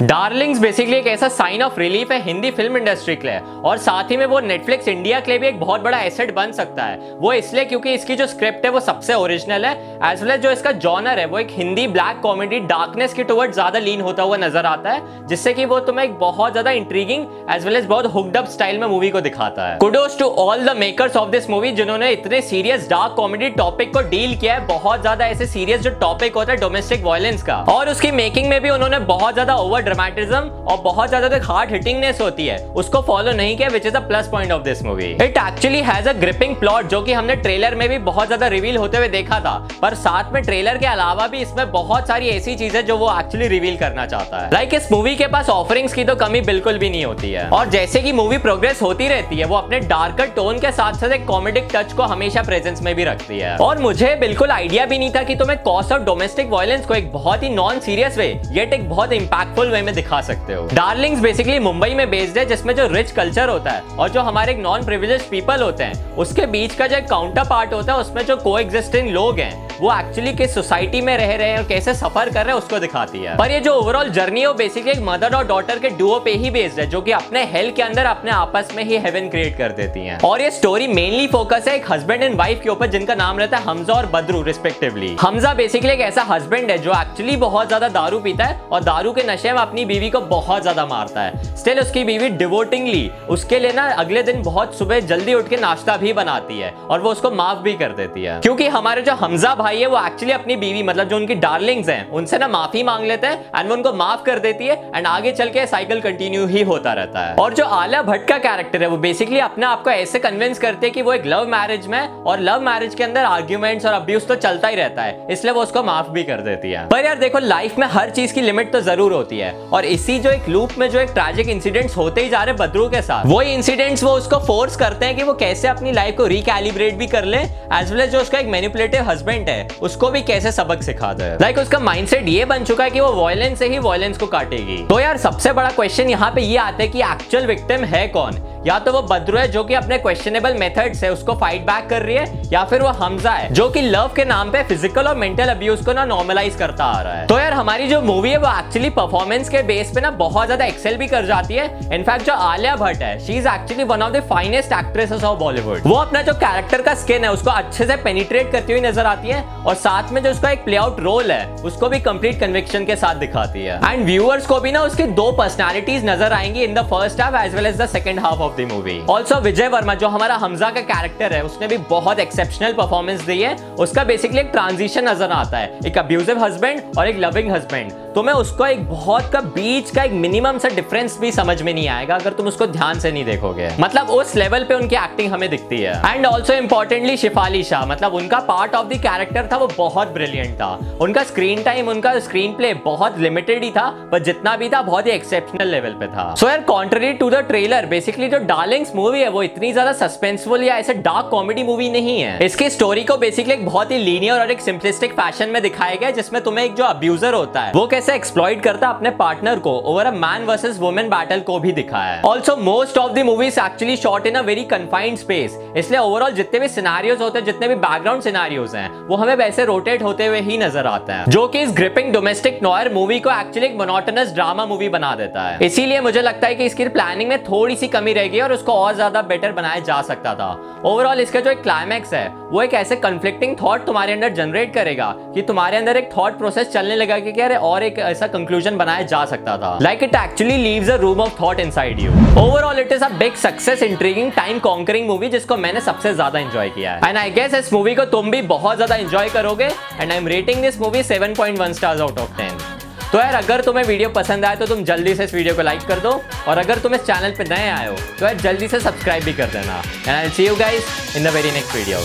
Darling's basically एक ऐसा sign of relief है, हिंदी फ़िल्म इंडस्ट्री के लिए। और साथ ही में वो नेटफ्लिक्स इंडिया के लिए भी एक बहुत बड़ा एसेट बन सकता है। वो इसलिए क्योंकि इसकी जो स्क्रिप्ट है, वो सबसे ओरिजिनल है एज वेल एज जो इसका जॉनर है, वो एक हिंदी ब्लैक कॉमेडी डार्कनेस के टुवर्ड ज़्यादा लीन होता हुआ नज़र आता है, जिससे कि वो तुम्हें एक बहुत ज़्यादा इंट्रीगिंग एज वेल एज बहुत हुक्डअप स्टाइल में मूवी को दिखाता है। Kudos to all the makers of this movie जिन्होंने इतने सीरियस डार्क कॉमेडी टॉपिक को डील किया है, बहुत ज़्यादा ऐसे सीरियस जो टॉपिक होता है डोमेस्टिक वायलेंस का। और उसकी मेकिंग में भी उन्होंने बहुत ज़्यादा ओवर ड्रामेटिज्म और बहुत ज़्यादा तक हार्ड हिटिंगनेस होती है। उसको फॉलो नहीं किया which is a plus point of this movie it actually has a gripping plot जो कि हमने ट्रेलर में भी बहुत ज़्यादा रिवील होते हुए देखा था। पर साथ में ट्रेलर के अलावा भी इसमें बहुत सारी ऐसी चीज़ें जो वो एक्चुअली रिवील करना चाहता है। लाइक like इस मूवी के पास ऑफरिंग्स की तो कमी बिल्कुल भी नहीं होती है। और जैसे कि मूवी प्रोग्रेस होती रहती है, वो अपने डार्कर टोन के साथ साथ एक कॉमेडिक टच को हमेशा प्रेजेंस में भी रखती है। और मुझे बिल्कुल आइडिया भी नहीं था कि तुम्हें कॉस्ट ऑफ़ डोमेस्टिक वायलेंस को एक बहुत ही नॉन सीरियस वे येट एक बहुत इंपैक्टफुल वे में दिखा सकते हो। डार्लिंग बेसिकली मुंबई में बेस्ड है, जिसमें जो रिच कल्चर होता है और जो हमारे नॉन प्रिविलेज पीपल होते हैं, उसके बीच का जो काउंटर पार्ट होता है, उसमें जो को लोग हैं वो एक्चुअली किस सोसाइटी में रह रहे हैं और कैसे सफ़र कर रहे हैं, उसको दिखाती है। पर ये जो ओवरऑल जर्नी है बेसिकली एक मदर और डॉटर के डुओ पे ही बेस्ड है, जो कि अपने हेल्थ के अंदर, अपने आपस में ही हेवन क्रिएट कर देती हैं। और ये स्टोरी मेनली फोकस है एक हस्बैंड एंड वाइफ के ऊपर, जिनका नाम रहता है हमजा और बद्रू रिस्पेक्टिवली हमजा बेसिकली एक ऐसा हस्बैंड है, जो एक्चुअली बहुत ज़्यादा दारू पीता है, और दारू के नशे में अपनी बीवी को बहुत ज़्यादा मारता है। स्टिल उसकी बीवी डिवोटिंगली उसके लिए ना अगले दिन बहुत सुबह जल्दी उठ के नाश्ता भी बनाती है, और वो उसको माफ़ भी कर देती है। क्योंकि हमारे जो हमजा भाई है, वो एक्चुअली अपनी बीवी मतलब जो उनकी डार्लिंग्स हैं, उनसे ना माफ़ी मांग लेते हैं एंड वो उनको माफ़ कर देती है एंड आगे चल के साइकिल कंटिन्यू ही होता रहता है। और जो आलिया भट्ट का कैरेक्टर है, वो बेसिकली अपने आप को ऐसे कन्विंस करते हैं कि वो एक लव मैरिज में और लव मैरिज के अंदर आर्ग्यूमेंट्स और अब्यूज तो चलता ही रहता है, इसलिए वो उसको माफ़ भी कर देती है। पर यार देखो लाइफ में हर चीज़ की लिमिट तो ज़रूर होती है और इसी जो एक लूप में जो एक ट्रैजिक इंसिडेंट्स होते ही जा रहे बद्रू के साथ, वही इंसिडेंट्स वो उसको फोर्स करते हैं कि वो कैसे अपनी लाइफ को रिकैलिब्रेट भी कर ले एज वेल एज जो उसका एक मैनिपुलेटिव हस्बैंड है। उसको भी कैसे सबक सिखा दे? लाइक like, उसका माइंडसेट ये बन चुका है कि वो वॉयलेंस से ही वॉयलेंस को काटेगी। तो यार, सबसे बड़ा क्वेश्चन यहाँ पे ये आता है कि एक्चुअल विक्टिम है कौन? या तो वो बद्रू है जो कि अपने क्वेश्चनेबल मेथड से उसको फाइट बैक कर रही है, या फिर वो हमजा है, जो कि लव के नाम पे फ़िज़िकल और मेंटल अब्यूज को ना नॉर्मलाइज करता आ रहा है। तो यार, हमारी जो मूवी है, वो एक्चुअली परफॉर्मेंस के बेस पे ना बहुत ज़्यादा एक्सेल भी कर जाती है। इनफैक्ट जो आलिया भट्ट है she is actually one of the finest actresses of Bollywood वो अपना जो कैरेक्टर का स्किन है, उसको अच्छे से पेनिट्रेट करती हुई नज़र आती है, और साथ में जो उसका एक प्ले आउट रोल है, उसको भी कंप्लीट कन्विक्शन के साथ दिखाती है। एंड व्यूअर्स को भी ना उसकी दो पर्सनैलिटीज नज़र आएँगी in the first half as well as the second half of the movie also Vijay Varma जो हमारा हमजा का कैरेक्टर है, उसने भी बहुत एक्सेप्शनल परफॉर्मेंस दी है। उसका बेसिकली एक ट्रांजिशन नज़र आता है। एक अब्यूजिव हस्बैंड और एक लविंग हस्बैंड तुम्हें उसको एक बहुत का बीच का एक मिनिमम सा डिफरेंस भी समझ में नहीं आएगा, अगर तुम उसको ध्यान से नहीं देखोगे। मतलब उस लेवल पे उनकी एक्टिंग हमें दिखती है। And also importantly Shefali Shah मतलब उनका पार्ट ऑफ़ द कैरेक्टर था, वो बहुत ब्रिलियंट था। उनका स्क्रीन टाइम उनका स्क्रीन प्ले बहुत लिमिटेड ही था, पर जितना भी था, बहुत ही एक्सेप्शनल लेवल पे था। सो यार contrary to the trailer basically जो डार्लिंग्स मूवी है, वो इतनी ज़्यादा सस्पेंसफुल या ऐसे डार्क कॉमेडी मूवी नहीं है। इसकी स्टोरी को बेसिकली एक बहुत ही लीनियर और एक सिंपलिस्टिक फ़ैशन में दिखाया गया जिसमें तुम्हें एक जो अब्यूजर होता है, वो कैसे एक्सप्लॉइट करता है अपने पार्टनर को over a man versus women battle को भी दिखाया है। Also most of the movies actually shot in a very confined space इसलिए ओवरऑल जितने भी सिनारियोज होते हैं, जितने भी बैकग्राउंड सिनारियोज हैं, वो हमें वैसे रोटेट होते हुए ही नज़र आता है, जो कि इस ग्रिपिंग डोमेस्टिक नॉयर मूवी को एक्चुअली एक मोनोटोनस ड्रामा मूवी बना देता है। इसीलिए मुझे लगता है कि इसकी प्लानिंग में थोड़ी सी कमी रहेगी। और उसको और ज़्यादा बेटर बनाया जा सकता था। ओवरऑल इसका जो एक क्लाइमैक्स है, वो एक ऐसे कंफ्लिक्टिंग थॉट तुम्हारे अंदर जनरेट करेगा कि तुम्हारे अंदर एक थॉट प्रोसेस चलने लगा कि यार और एक ऐसा कंक्लूजन बनाया जा सकता था। Like it actually leaves a room of thought inside you overall it is a big success intriguing time conquering movie जिसको मैंने सबसे ज़्यादा एंजॉय किया है। एंड आई गेस इस मूवी को तुम भी बहुत ज़्यादा एंजॉय करोगे and I am rating this movie 7.1 stars out of 10 तो यार, अगर तुम्हें वीडियो पसंद आए तो तुम जल्दी से इस वीडियो को लाइक कर दो, और अगर तुम इस चैनल पर नए आए हो तो यार जल्दी से सब्सक्राइब भी कर देना। And I see you guys in the very next video